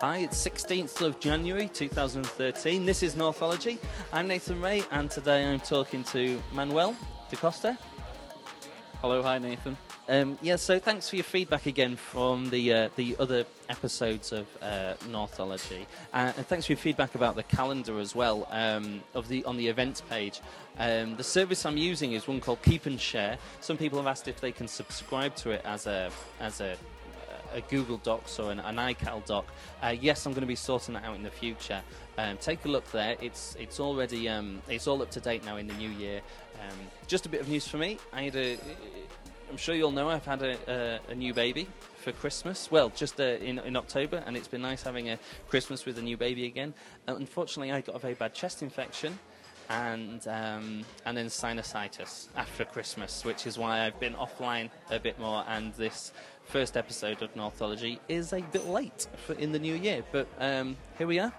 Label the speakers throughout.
Speaker 1: Hi, it's 16th of January 2013. This is Northology. I'm Nathan Rae, and today I'm talking to Manuel Da Costa.
Speaker 2: Hello, hi Nathan.
Speaker 1: Um, yeah, so thanks for your feedback again from the uh, the other episodes of uh, Northology, uh, and thanks for your feedback about the calendar as well um, of the on the events page. Um, the service I'm using is one called Keep and Share. Some people have asked if they can subscribe to it as a as a a Google Docs or an, an iCal doc. Uh, yes, I'm going to be sorting that out in the future. Um, take a look there. It's it's already um, it's all up to date now in the new year. Um, just a bit of news for me. I had a I'm sure you'll know I've had a, a, a new baby for Christmas. Well, just uh, in, in October, and it's been nice having a Christmas with a new baby again. Uh, unfortunately, I got a very bad chest infection and um, and then sinusitis after Christmas, which is why I've been offline a bit more. And this first episode of Northology is a bit late for in the new year, but um, here we are.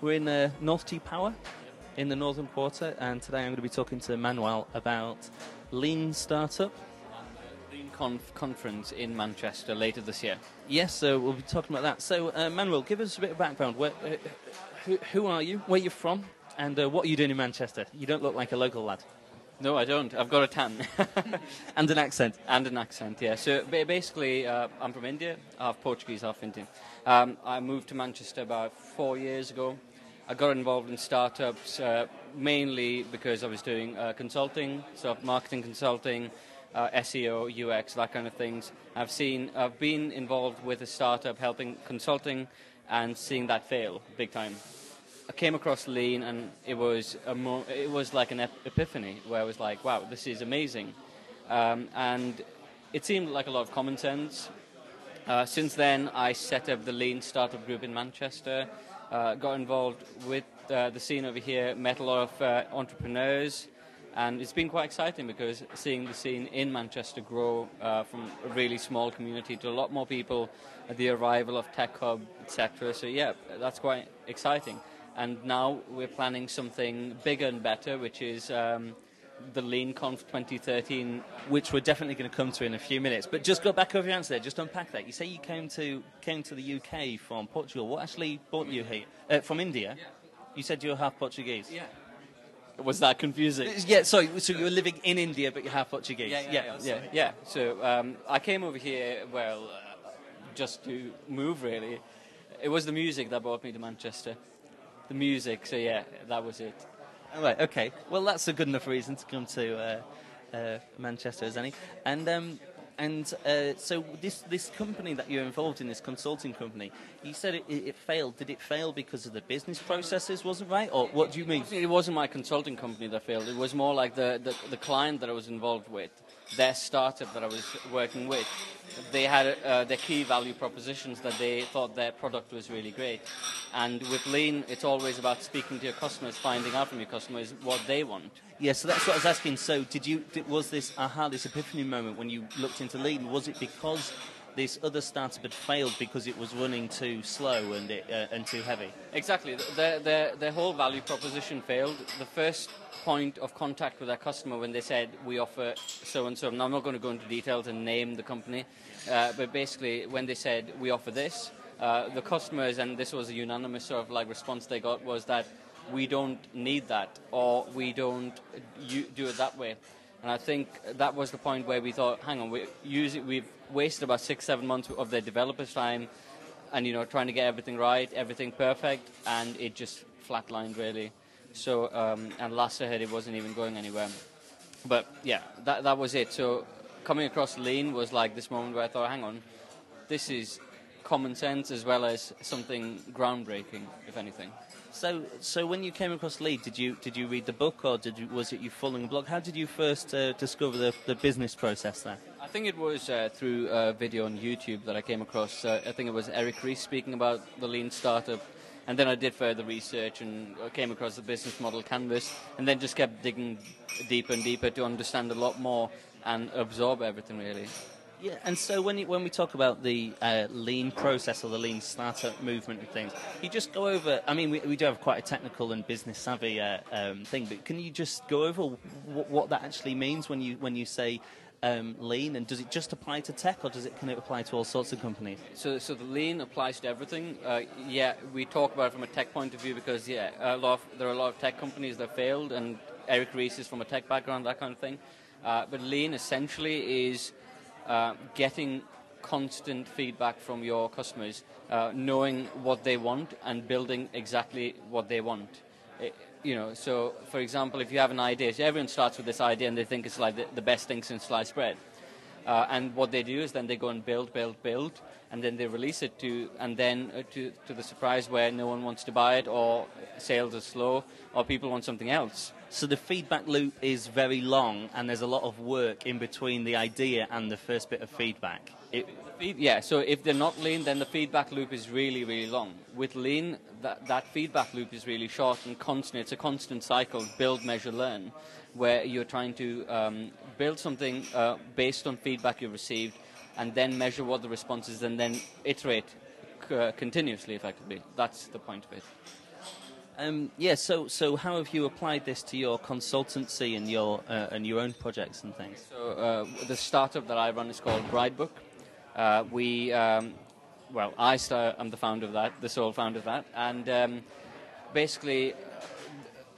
Speaker 1: We're in uh, North Tea Power in the Northern Quarter, and today I'm going to be talking to Manuel about Lean Startup
Speaker 2: Conf- conference in Manchester later this year.
Speaker 1: Yes, so we'll be talking about that. So, uh, Manuel, give us a bit of background. Where, uh, who, who, are you? Where are you from? And uh, what are you doing in Manchester? You don't look like a local lad.
Speaker 2: No, I don't. I've got a tan.
Speaker 1: and an accent.
Speaker 2: And an accent, yeah. So basically, uh, I'm from India, half Portuguese, half Indian. Um, I moved to Manchester about four years ago. I got involved in startups uh, mainly because I was doing uh, consulting, so marketing consulting, uh, SEO, UX, that kind of things. I've seen, I've been involved with a startup helping consulting and seeing that fail big time. I came across Lean and it was a mo- it was like an ep- epiphany where I was like, wow, this is amazing, um, and it seemed like a lot of common sense. Uh, since then, I set up the Lean Startup Group in Manchester, uh, got involved with uh, the scene over here, met a lot of uh, entrepreneurs, and it's been quite exciting because seeing the scene in Manchester grow uh, from a really small community to a lot more people, the arrival of Tech Hub, etc. So yeah, that's quite exciting. And now we're planning something bigger and better, which is um, the LeanConf 2013,
Speaker 1: which we're definitely going to come to in a few minutes. But just go back over your answer there. Just unpack that. You say you came to came to the UK from Portugal. What actually brought you here uh, from India? You said you were half Portuguese.
Speaker 2: Yeah. Was that confusing?
Speaker 1: Yeah, sorry. So you were living in India, but you're half Portuguese.
Speaker 2: Yeah, yeah, yeah. yeah, yeah. So um, I came over here, well, uh, just to move, really. It was the music that brought me to Manchester. The music, so yeah, that was it.
Speaker 1: All right, okay. Well, that's a good enough reason to come to uh, uh, Manchester as any. And um, and uh, so this this company that you're involved in, this consulting company, you said it, it, failed. Did it fail because of the business processes wasn't right, or what do you mean?
Speaker 2: It wasn't my consulting company that failed. It was more like the, the, the client that I was involved with, their startup that I was working with. They had uh, their key value propositions that they thought their product was really great. And with Lean, it's always about speaking to your customers, finding out from your customers what they want.
Speaker 1: Yeah, so that's what I was asking. So, did you did, was this aha, this epiphany moment when you looked into Lean? Was it because this other startup had failed because it was running too slow and it, uh, and too heavy?
Speaker 2: Exactly. Their, their their whole value proposition failed. The first point of contact with our customer when they said we offer so and so. Now I'm not going to go into details and name the company, uh, but basically when they said we offer this, uh, the customers and this was a unanimous sort of like response they got was that we don't need that or we don't do it that way. And I think that was the point where we thought, hang on, we we've wasted about six, seven months of their developers' time and, you know, trying to get everything right, everything perfect, and it just flatlined really. So, um, and last I heard it wasn't even going anywhere. But yeah, that, that was it. So coming across Lean was like this moment where I thought, hang on, this is common sense as well as something groundbreaking, if anything.
Speaker 1: So, so when you came across Lean, did you did you read the book or did you, was it you following the blog? How did you first uh, discover the, the business process there?
Speaker 2: I think it was uh, through a video on YouTube that I came across. Uh, I think it was Eric Ries speaking about the Lean startup, and then I did further research and came across the business model canvas, and then just kept digging deeper and deeper to understand a lot more and absorb everything really.
Speaker 1: Yeah, and so when you, when we talk about the uh, lean process or the lean startup movement and things, you just go over. I mean, we, we do have quite a technical and business savvy uh, um, thing, but can you just go over w- what that actually means when you when you say um, lean, and does it just apply to tech, or does it kind of apply to all sorts of companies?
Speaker 2: So, so the lean applies to everything. Uh, yeah, we talk about it from a tech point of view because yeah, a lot of, there are a lot of tech companies that failed, and Eric Ries is from a tech background, that kind of thing. Uh, but lean essentially is uh, getting constant feedback from your customers, uh, knowing what they want and building exactly what they want. It, you know, so for example, if you have an idea, so everyone starts with this idea and they think it's like the, the best thing since sliced bread. Uh, and what they do is then they go and build, build, build, and then they release it to, and then uh, to, to the surprise where no one wants to buy it, or sales are slow, or people want something else.
Speaker 1: So the feedback loop is very long, and there's a lot of work in between the idea and the first bit of feedback.
Speaker 2: It, yeah, so if they're not lean, then the feedback loop is really, really long. With lean, that, that feedback loop is really short and constant. It's a constant cycle build, measure, learn, where you're trying to um, build something uh, based on feedback you've received and then measure what the response is and then iterate uh, continuously, effectively. That's the point of it.
Speaker 1: Um, yeah, so so how have you applied this to your consultancy and your uh, and your own projects and things?
Speaker 2: So uh, the startup that I run is called Bridebook. Uh, we, um, well, I am the founder of that, the sole founder of that, and um, basically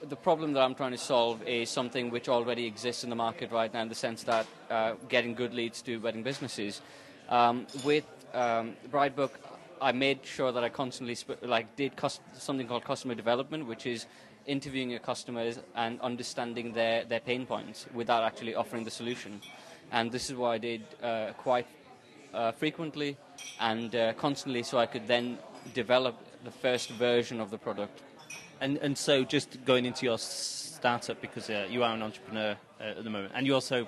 Speaker 2: the problem that I'm trying to solve is something which already exists in the market right now in the sense that uh, getting good leads to wedding businesses. Um, with um, Bridebook, I made sure that I constantly sp- like did something called customer development, which is interviewing your customers and understanding their, their pain points without actually offering the solution. And this is what I did uh, quite uh, frequently and uh, constantly so I could then develop the first version of the product.
Speaker 1: And, and so just going into your startup because uh, you are an entrepreneur uh, at the moment and you also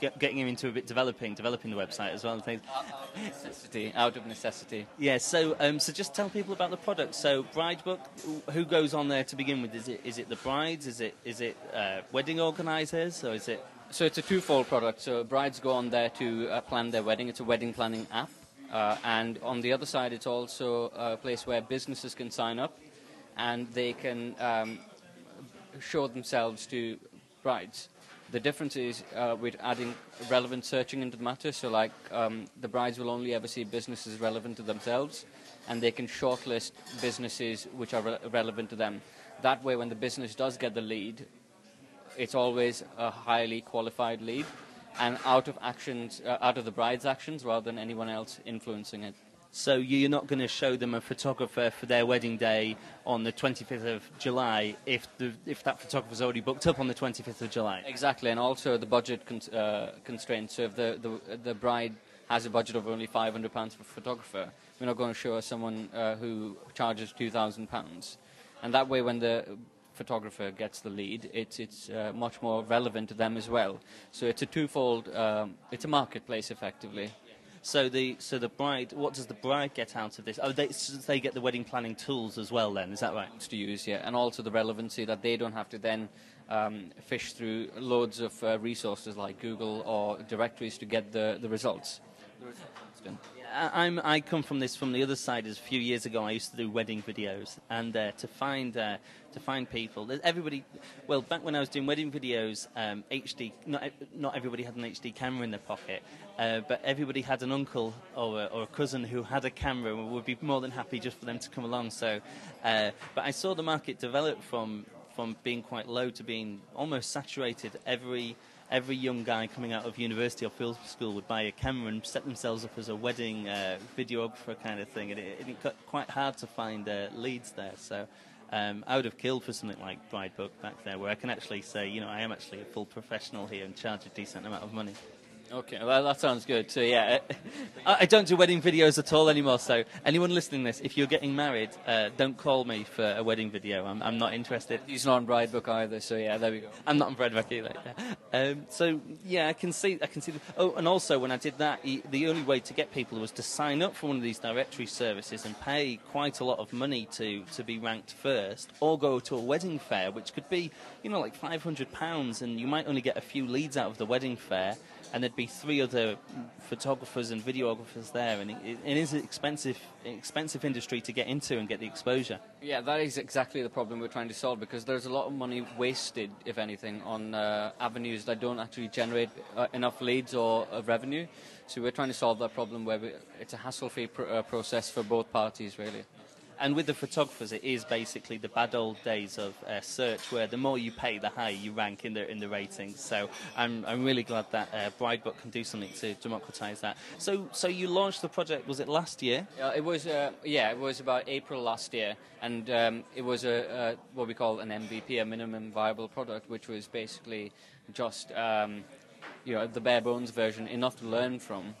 Speaker 1: get, getting into a bit developing, developing the website as well and things.
Speaker 2: Out of necessity. Out of necessity.
Speaker 1: Yeah. So, um, so just tell people about the product. So, Bridebook. Who goes on there to begin with? Is it is it the brides? Is it is it uh, wedding organisers? Or is it
Speaker 2: so it's a twofold product. So brides go on there to uh, plan their wedding. It's a wedding planning app. Uh, and on the other side, it's also a place where businesses can sign up and they can um, show themselves to brides. The difference is uh, we're adding relevant searching into the matter. So, like, um, the brides will only ever see businesses relevant to themselves, and they can shortlist businesses which are re- relevant to them. That way, when the business does get the lead, it's always a highly qualified lead and out of actions, uh, out of the bride's actions rather than anyone else influencing it.
Speaker 1: So you're not going to show them a photographer for their wedding day on the 25th of July if the if that photographer's already booked up on the 25th of July.
Speaker 2: Exactly, and also the budget con- uh, constraints. So if the, the the bride has a budget of only 500 pounds for a photographer, we're not going to show her someone uh, who charges 2,000 pounds. And that way, when the photographer gets the lead, it's, it's uh, much more relevant to them as well. So it's a twofold, um, it's a marketplace effectively.
Speaker 1: So the so the bride, what does the bride get out of this? Oh, they, they get the wedding planning tools as well. Then is that right?
Speaker 2: To use, yeah, and also the relevancy that they don't have to then um, fish through loads of uh, resources like Google or directories to get the the results. The results
Speaker 1: I'm, I come from this from the other side. As a few years ago, I used to do wedding videos, and uh, to find uh, to find people, everybody. Well, back when I was doing wedding videos, um, HD. Not not everybody had an HD camera in their pocket, uh, but everybody had an uncle or a, or a, cousin who had a camera and would be more than happy just for them to come along. So, uh, but I saw the market develop from from being quite low to being almost saturated. Every every young guy coming out of university or film school would buy a camera and set themselves up as a wedding uh, videographer kind of thing, and it, got quite hard to find uh, leads there. So um, I would have killed for something like Bridebook back there, where I can actually say, you know, I am actually a full professional here and charge a decent amount of money.
Speaker 2: Okay, well, that sounds good. So, yeah.
Speaker 1: I don't do wedding videos at all anymore. So, anyone listening to this, if you're getting married, uh, don't call me for a wedding video. I'm, I'm not interested.
Speaker 2: He's not on Bridebook either. So, yeah, there we go.
Speaker 1: I'm not on Bridebook either. Um, so, yeah, I can see. I can see. The, oh, and also when I did that, the only way to get people was to sign up for one of these directory services and pay quite a lot of money to to be ranked first, or go to a wedding fair, which could be, you know, like 500 pounds, and you might only get a few leads out of the wedding fair and there'd be three other photographers and videographers there, and it, it is an expensive, expensive industry to get into and get the exposure.
Speaker 2: Yeah, that is exactly the problem we're trying to solve because there's a lot of money wasted, if anything, on uh, avenues that don't actually generate uh, enough leads or uh, revenue. So we're trying to solve that problem where we, it's a hassle-free pr- uh, process for both parties, really.
Speaker 1: And with the photographers, it is basically the bad old days of uh, search, where the more you pay, the higher you rank in the in the ratings. So I'm I'm really glad that uh, Bridebook can do something to democratise that. So so you launched the project. Was it last year?
Speaker 2: Uh, it was uh, yeah, it was about April last year, and um, it was a, a what we call an MVP, a minimum viable product, which was basically just um, you know the bare bones version, enough to learn from.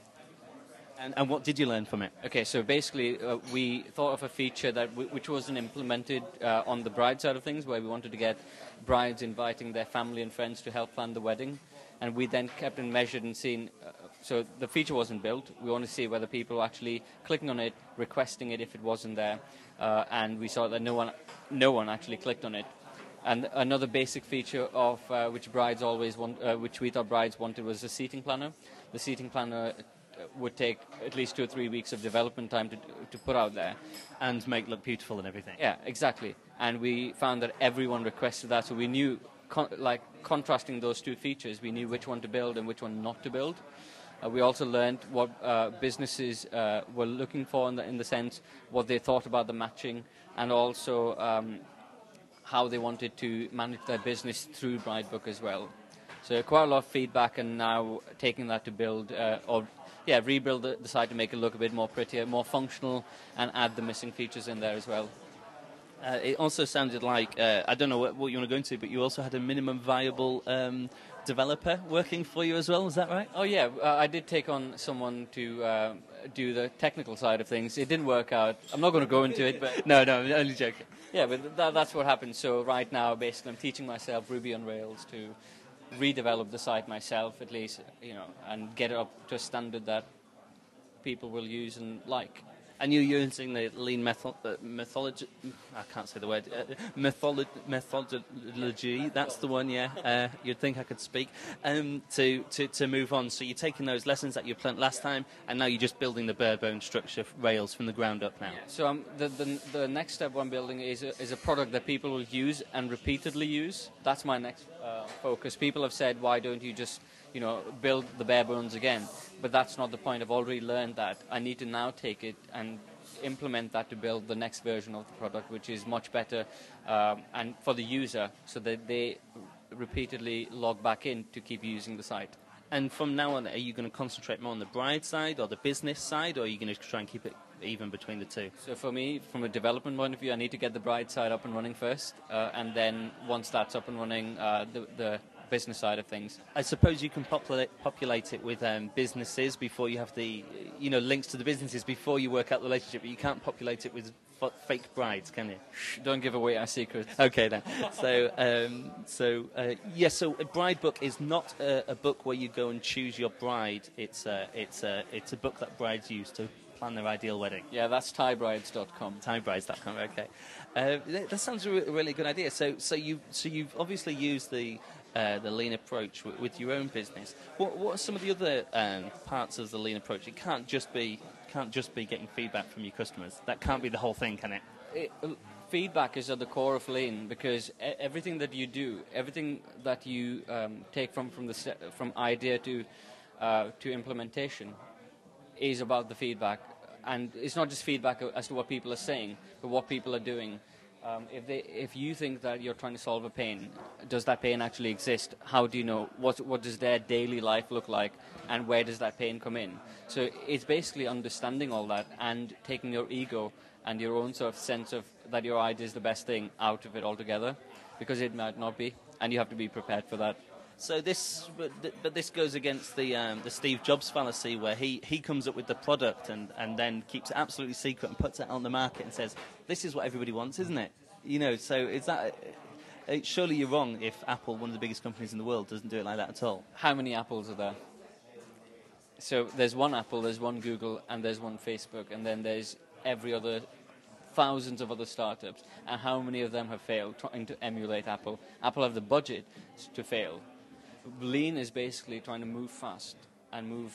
Speaker 1: And, and what did you learn from it?
Speaker 2: Okay, so basically, uh, we thought of a feature that which wasn't implemented uh, on the bride side of things, where we wanted to get brides inviting their family and friends to help plan the wedding, and we then kept and measured and seen. Uh, so the feature wasn't built. We want to see whether people were actually clicking on it, requesting it if it wasn't there, uh, and we saw that no one, no one actually clicked on it. And another basic feature of uh, which brides always want, uh, which we thought brides wanted, was a seating planner. The seating planner would take at least two or three weeks of development time to, to put out there.
Speaker 1: And make look beautiful and everything.
Speaker 2: Yeah, exactly. And we found that everyone requested that, so we knew, con- like contrasting those two features, we knew which one to build and which one not to build. Uh, we also learned what uh, businesses uh, were looking for in the, in the sense what they thought about the matching, and also um, how they wanted to manage their business through Bridebook as well. So quite a lot of feedback, and now taking that to build uh, or yeah rebuild the, the site to make it look a bit more prettier, more functional, and add the missing features in there as well.
Speaker 1: Uh, it also sounded like uh, I don't know what, what, you want to go into, but you also had a minimum viable um, developer working for you as well. Is that right?
Speaker 2: Oh yeah, uh, I did take on someone to uh, do the technical side of things. It didn't work out. I'm not going to go into it, but
Speaker 1: no, no, I'm only joking.
Speaker 2: Yeah, but that, that's what happened. So right now, basically, I'm teaching myself Ruby on Rails to redevelop the site myself, at least, you know, and get it up to a standard that people will use and like.
Speaker 1: And you're using the lean method, uh, methodology. I can't say the word. Uh, method, methodology. That's the one. Yeah. Uh, you'd think I could speak. Um, to, to to move on. So you're taking those lessons that you learned last time, and now you're just building the bare bone structure Rails from the ground up now.
Speaker 2: Yeah. So um, the, the the next step I'm building is a, is a product that people will use and repeatedly use. That's my next uh, focus. People have said, why don't you just you know, build the bare bones again. But that's not the point. I've already learned that. I need to now take it and implement that to build the next version of the product, which is much better um, and for the user, so that they repeatedly log back in to keep using the site.
Speaker 1: And from now on, are you going to concentrate more on the bride side or the business side, or are you going to try and keep it even between the two?
Speaker 2: So for me, from a development point of view, I need to get the bride side up and running first, uh, and then once that's up and running, uh, the, the business side of things.
Speaker 1: I suppose you can populate, populate it with um, businesses before you have the, you know, links to the businesses before you work out the relationship. But you can't populate it with f- fake brides, can you?
Speaker 2: Shh, don't give away our secrets.
Speaker 1: Okay then. so, um, so uh, yes. Yeah, so a bride book is not a, a, book where you go and choose your bride. It's a, it's a, it's a book that brides use to plan their ideal wedding.
Speaker 2: Yeah, that's tiebrides.com.
Speaker 1: Tiebrides.com. Okay, uh, that sounds a really good idea. So, so you, so you've obviously used the uh, the lean approach with, with, your own business. What, what are some of the other um, parts of the lean approach? It can't just be can't just be getting feedback from your customers. That can't be the whole thing, can it?
Speaker 2: it feedback is at the core of lean because everything that you do, everything that you um, take from from the from idea to uh, to implementation, is about the feedback. And it's not just feedback as to what people are saying, but what people are doing. Um, if, they, if you think that you're trying to solve a pain, does that pain actually exist? How do you know? What, what does their daily life look like? And where does that pain come in? So it's basically understanding all that and taking your ego and your own sort of sense of that your idea is the best thing out of it altogether, because it might not be, and you have to be prepared for that.
Speaker 1: So this, but, but this goes against the um, the Steve Jobs fallacy, where he, he comes up with the product and, and then keeps it absolutely secret and puts it on the market and says, "This is what everybody wants, isn't it?" You know. So is that? Uh, surely you're wrong if Apple, one of the biggest companies in the world, doesn't do it like that at all.
Speaker 2: How many apples are there? So there's one Apple, there's one Google, and there's one Facebook, and then there's every other thousands of other startups. And how many of them have failed trying to emulate Apple? Apple have the budget to fail lean is basically trying to move fast and move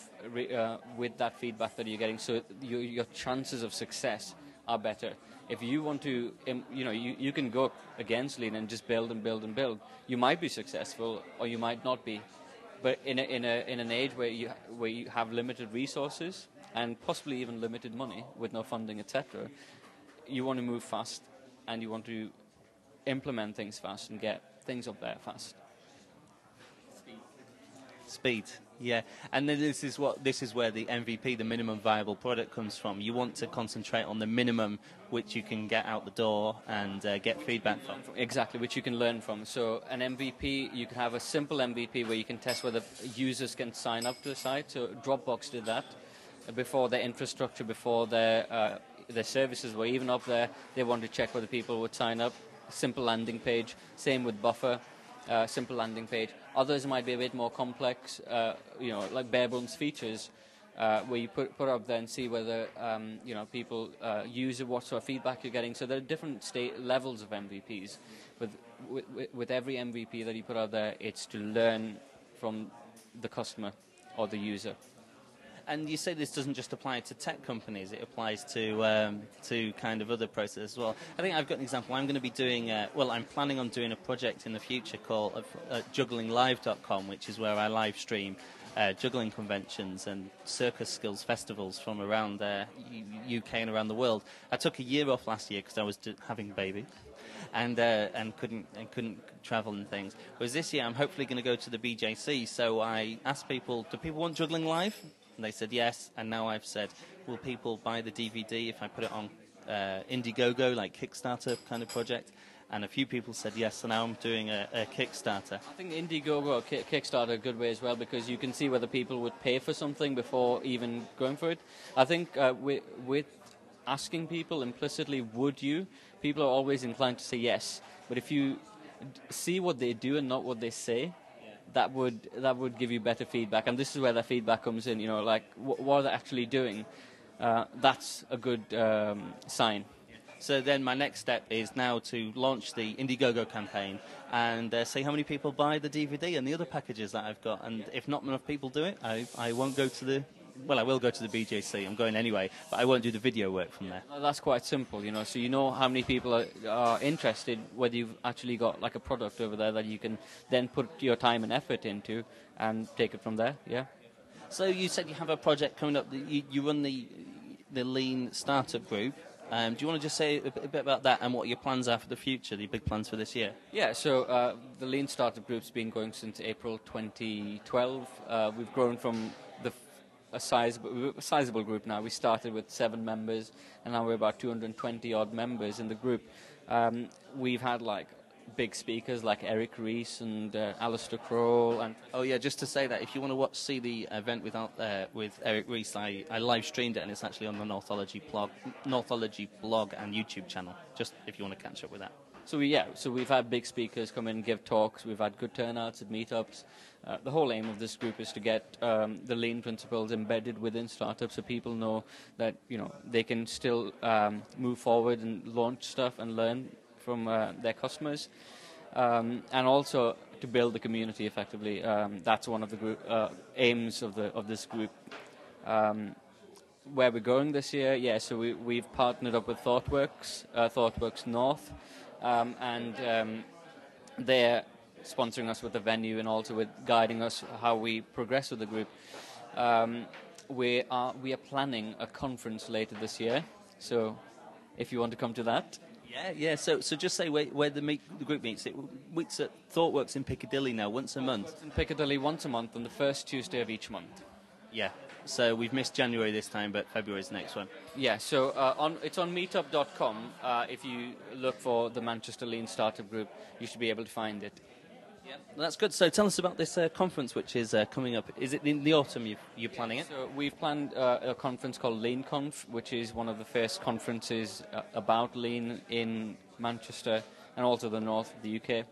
Speaker 2: uh, with that feedback that you're getting so your, your chances of success are better. If you want to, um, you know, you, you can go against lean and just build and build and build. You might be successful or you might not be. But in, a, in, a, in an age where you, where you have limited resources and possibly even limited money with no funding, etc., you want to move fast and you want to implement things fast and get things up there fast.
Speaker 1: Speed, yeah, and then this is what this is where the MVP, the minimum viable product, comes from. You want to concentrate on the minimum which you can get out the door and uh, get feedback from.
Speaker 2: Exactly, which you can learn from. So an MVP, you can have a simple MVP where you can test whether users can sign up to the site. So Dropbox did that before their infrastructure, before their uh, their services were even up there. They wanted to check whether people would sign up. Simple landing page. Same with Buffer. Uh, simple landing page. Others might be a bit more complex, uh, you know, like bare bones features, uh, where you put put up there and see whether um, you know people uh, use it, what sort of feedback you're getting. So there are different state levels of MVPs. With, with with every MVP that you put out there, it's to learn from the customer or the user.
Speaker 1: And you say this doesn't just apply to tech companies; it applies to um, to kind of other processes as well. I think I've got an example. I'm going to be doing uh, well. I'm planning on doing a project in the future called uh, JugglingLive.com, which is where I live stream uh, juggling conventions and circus skills festivals from around uh, UK and around the world. I took a year off last year because I was having a baby. And, uh, and couldn't and couldn't travel and things. Whereas this year, I'm hopefully going to go to the BJC. So I asked people, do people want juggling live? And they said yes. And now I've said, will people buy the DVD if I put it on uh, Indiegogo, like Kickstarter kind of project? And a few people said yes, so now I'm doing a, a Kickstarter.
Speaker 2: I think Indiegogo or Kickstarter are a good way as well because you can see whether people would pay for something before even going for it. I think uh, with, with asking people implicitly, would you, people are always inclined to say yes. But if you see what they do and not what they say, that would that would give you better feedback. And this is where the feedback comes in. You know, like wh- what are they actually doing? Uh, that's a good um, sign.
Speaker 1: So then my next step is now to launch the Indiegogo campaign and uh, see how many people buy the DVD and the other packages that I've got. And if not enough people do it, I, I won't go to the well, I will go to the BJC. I'm going anyway, but I won't do the video work from there.
Speaker 2: That's quite simple, you know. So you know how many people are, are interested, whether you've actually got like a product over there that you can then put your time and effort into and take it from there. Yeah.
Speaker 1: So you said you have a project coming up. You, you run the the Lean Startup Group. Um, do you want to just say a bit, about that and what your plans are for the future, the big plans for this year?
Speaker 2: Yeah, so uh, the Lean Startup Group's been going since April 2012. Uh, we've grown from a sizable, a sizable group now. We started with seven members, and now we're about 220 odd members in the group. Um, we've had like big speakers like Eric Ries and uh, Alistair Croll. And
Speaker 1: oh yeah, just to say that if you want to watch see the event without uh, with Eric Ries, I, I live streamed it and it's actually on the Northology blog, Northology blog and YouTube channel. Just if you want to catch up with that.
Speaker 2: So we, yeah, so we've had big speakers come in and give talks. We've had good turnouts at meetups. Uh, the whole aim of this group is to get um, the lean principles embedded within startups, so people know that you know they can still um, move forward and launch stuff and learn from uh, their customers, um, and also to build the community effectively. Um, that's one of the group, uh, aims of the of this group um, where we're going this year, yeah, so we, we've partnered up with ThoughtWorks, uh, ThoughtWorks North, um, and um, they're sponsoring us with the venue and also with guiding us how we progress with the group. Um, we are we are planning a conference later this year, so if you want to come to that.
Speaker 1: Yeah, yeah. So, so just say where, where the, meet, the group meets. It meets at ThoughtWorks in Piccadilly now, once a month.
Speaker 2: In Piccadilly, once a month, on the first Tuesday of each month.
Speaker 1: Yeah, so we've missed January this time, but February is the next one.
Speaker 2: Yeah, so uh, on, it's on meetup.com. Uh, if you look for the Manchester Lean Startup Group, you should be able to find it.
Speaker 1: Yeah, that's good. So tell us about this uh, conference, which is uh, coming up. Is it in the autumn you, are planning it?
Speaker 2: So we've planned uh, a conference called LeanConf, which is one of the first conferences uh, about lean in Manchester and also the north of the UK.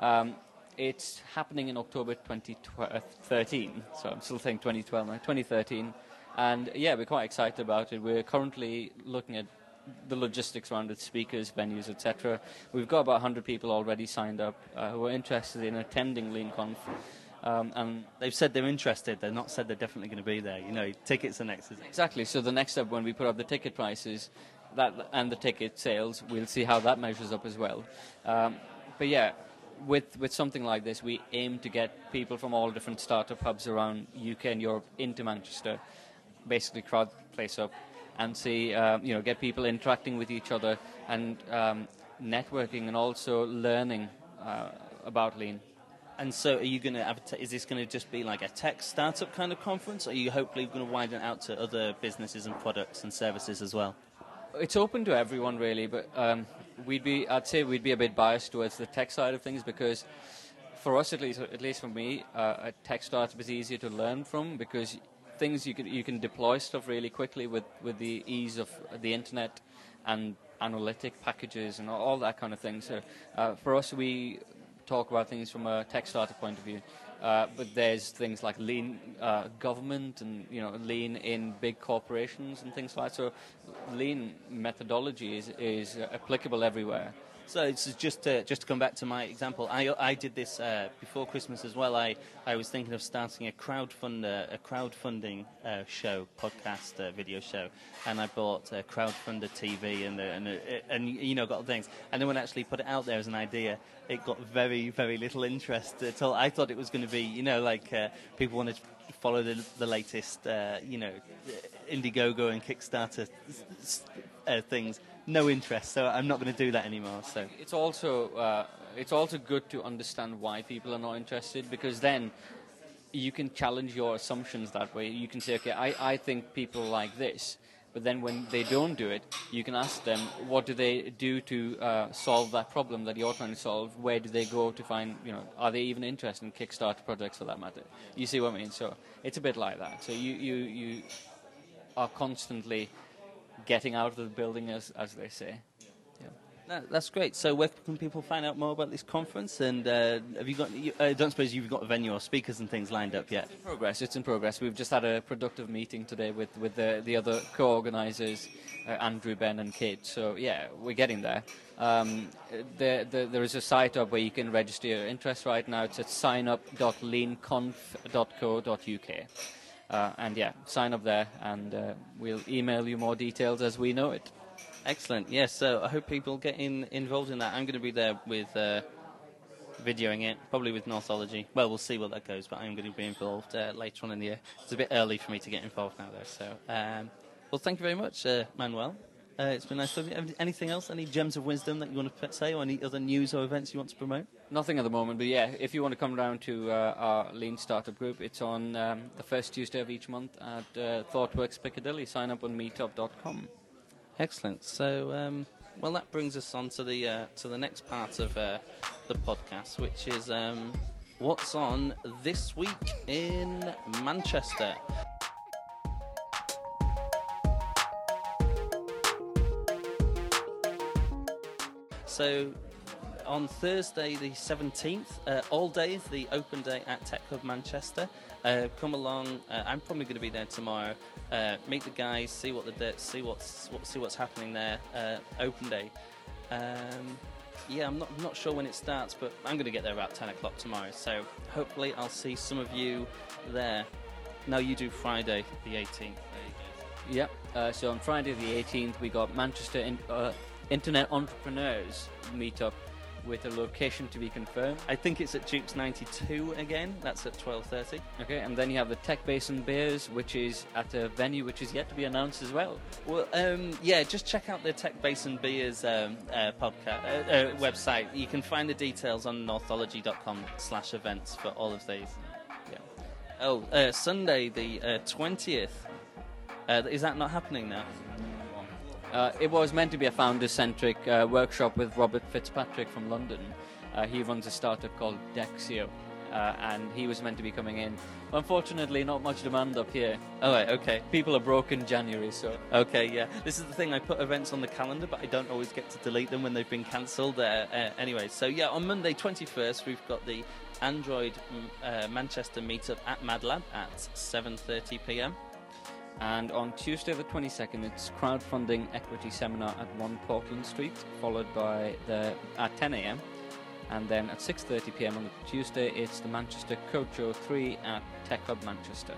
Speaker 2: Um, it's happening in October 2013, so I'm still saying 2012 now, 2013. And yeah, we're quite excited about it. We're currently looking at the logistics around it, speakers, venues, etc. We've got about 100 people already signed up uh, who are interested in attending LeanConf.
Speaker 1: Um, and they've said they're interested. They're not said they're definitely going to be there. You know, tickets are next.
Speaker 2: Exactly. So the next step when we put up the ticket prices, that and the ticket sales, we'll see how that measures up as well. Um, but yeah, with with something like this, we aim to get people from all different startup hubs around UK and Europe into Manchester, basically crowd place up, and see uh, you know get people interacting with each other and um, networking and also learning uh, about lean.
Speaker 1: And so, are you going to? Is this going to just be like a tech startup kind of conference? Or are you hopefully going to widen it out to other businesses and products and services as well?
Speaker 2: It's open to everyone really, but um, we'd be. I'd say we'd be a bit biased towards the tech side of things because, for us at least, at least for me, uh, a tech startup is easier to learn from because things you can you can deploy stuff really quickly with with the ease of the internet and analytic packages and all that kind of thing. So uh, for us, we talk about things from a tech startup point of view. Uh, but there's things like lean uh, government and you know lean in big corporations and things like that. So lean methodology is, is applicable everywhere.
Speaker 1: So just to, just to come back to my example, I, I did this uh, before Christmas as well. I, I was thinking of starting a crowdfunder a crowdfunding uh, show, podcast, uh, video show, and I bought a crowdfunder TV and and, and you know got things. And then when I actually put it out there as an idea, it got very very little interest at all. I thought it was going to be you know like uh, people wanted to follow the, the latest uh, you know Indiegogo and Kickstarter uh, things no interest, so I'm not going to do that anymore. So
Speaker 2: it's also uh, it's also good to understand why people are not interested because then you can challenge your assumptions that way. You can say, okay, I, I think people like this, but then when they don't do it, you can ask them, what do they do to uh, solve that problem that you're trying to solve? Where do they go to find, you know, are they even interested in Kickstarter projects for that matter? You see what I mean? So it's a bit like that. So you, you, you are constantly getting out of the building, as, as they say.
Speaker 1: Yeah. that's great. So, where can people find out more about this conference? And uh, have you got? You, I don't suppose you've got a venue or speakers and things lined up yet.
Speaker 2: It's in progress. It's in progress. We've just had a productive meeting today with with the the other co-organisers, uh, Andrew, Ben, and Kate. So yeah, we're getting there. Um, the, the, there is a site up where you can register your interest right now. It's at signup.leanconf.co.uk. Uh, and yeah, sign up there, and uh, we'll email you more details as we know it.
Speaker 1: Excellent. Yes. So I hope people get in, involved in that. I'm going to be there with uh, videoing it, probably with Northology. Well, we'll see where that goes, but I'm going to be involved uh, later on in the year. It's a bit early for me to get involved now, though. So, um, well, thank you very much, uh, Manuel. Uh, it's been nice talking. Anything else? Any gems of wisdom that you want to say, or any other news or events you want to promote?
Speaker 2: Nothing at the moment, but yeah, if you want to come down to uh, our Lean Startup group, it's on um, the first Tuesday of each month at uh, ThoughtWorks Piccadilly. Sign up on meetup.com.
Speaker 1: Excellent. So, um, well, that brings us on to the uh, to the next part of uh, the podcast, which is um, what's on this week in Manchester. So on Thursday, the 17th, uh, all day, the open day at Tech Hub Manchester. Uh, come along. Uh, I'm probably going to be there tomorrow. Uh, meet the guys, see what the see what's what, see what's happening there. Uh, open day. Um, yeah, I'm not not sure when it starts, but I'm going to get there about 10 o'clock tomorrow. So hopefully, I'll see some of you there. Now you do Friday the 18th.
Speaker 2: Yep. Uh, so on Friday the 18th, we got Manchester in, Internet Entrepreneurs Meetup with a location to be confirmed.
Speaker 1: I think it's at Duke's 92 again. That's at 12:30.
Speaker 2: Okay, and then you have the Tech Basin Beers, which is at a venue which is yet to be announced as well.
Speaker 1: Well, um, yeah, just check out the Tech Basin Beers um, uh, podcast uh, uh, website. You can find the details on northology.com/slash events for all of these. Yeah. Oh, uh, Sunday the 20th. Uh, is that not happening now?
Speaker 2: Uh, it was meant to be a founder-centric uh, workshop with Robert Fitzpatrick from London. Uh, he runs a startup called Dexio, uh, and he was meant to be coming in. Unfortunately, not much demand up here.
Speaker 1: Oh, right, okay.
Speaker 2: People are broke in January, so.
Speaker 1: Okay, yeah. This is the thing. I put events on the calendar, but I don't always get to delete them when they've been cancelled. Uh, uh, anyway, so yeah, on Monday 21st, we've got the Android Manchester meetup at MadLab at 7:30 p.m.
Speaker 2: And on Tuesday the 22nd, it's crowdfunding equity seminar at 1 Portland Street, followed by the at 10 a.m. And then at 6:30 p.m. on Tuesday, it's the Manchester Code Show 3 at Tech Hub Manchester.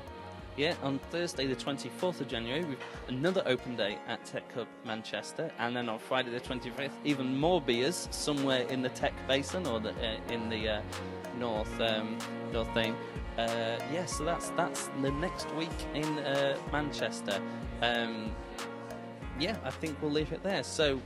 Speaker 1: Yeah, on Thursday, the 24th of January, we've another open day at Tech Hub Manchester, and then on Friday, the 25th, even more beers somewhere in the Tech Basin or the, uh, in the uh, North um, North Thame. Uh, yeah, so that's that's the next week in uh, Manchester. Um, yeah, I think we'll leave it there. So,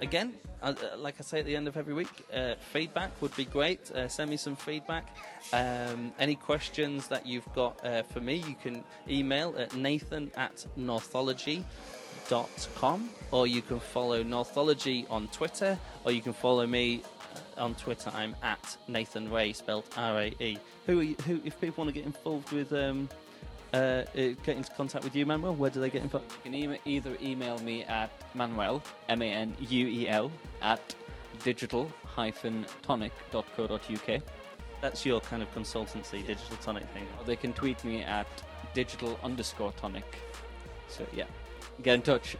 Speaker 1: again, uh, uh, like I say at the end of every week, uh, feedback would be great. Uh, send me some feedback. Um, any questions that you've got uh, for me, you can email at nathan at northology.com or you can follow Northology on Twitter or you can follow me on Twitter. I'm at Nathan Rae, spelled R A E. Who, are you, who, if people want to get involved with, um, uh, uh, get into contact with you, Manuel, where do they get involved?
Speaker 2: You can either email me at Manuel, M A N U E L, at digital tonic.co.uk.
Speaker 1: That's your kind of consultancy, digital tonic thing.
Speaker 2: Or they can tweet me at digital underscore tonic. So, yeah, get in touch.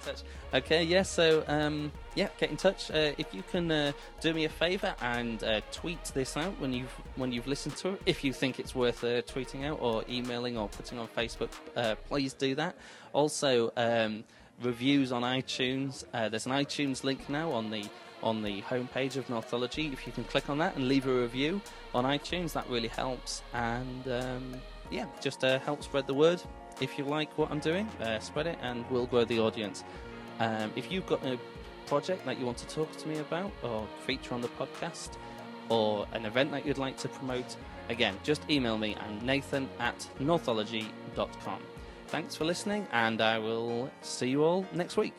Speaker 1: Touch. Okay, yeah. So, um, yeah, get in touch. Uh, if you can uh, do me a favour and uh, tweet this out when you've when you've listened to it, if you think it's worth uh, tweeting out or emailing or putting on Facebook, uh, please do that. Also, um, reviews on iTunes. Uh, there's an iTunes link now on the on the homepage of Northology. If you can click on that and leave a review on iTunes, that really helps. And um, yeah, just help spread the word. If you like what I'm doing, uh, spread it, and we'll grow the audience. Um, if you've got a project that you want to talk to me about, or feature on the podcast, or an event that you'd like to promote, again, just email me at nathan at northology.com. Thanks for listening, and I will see you all next week.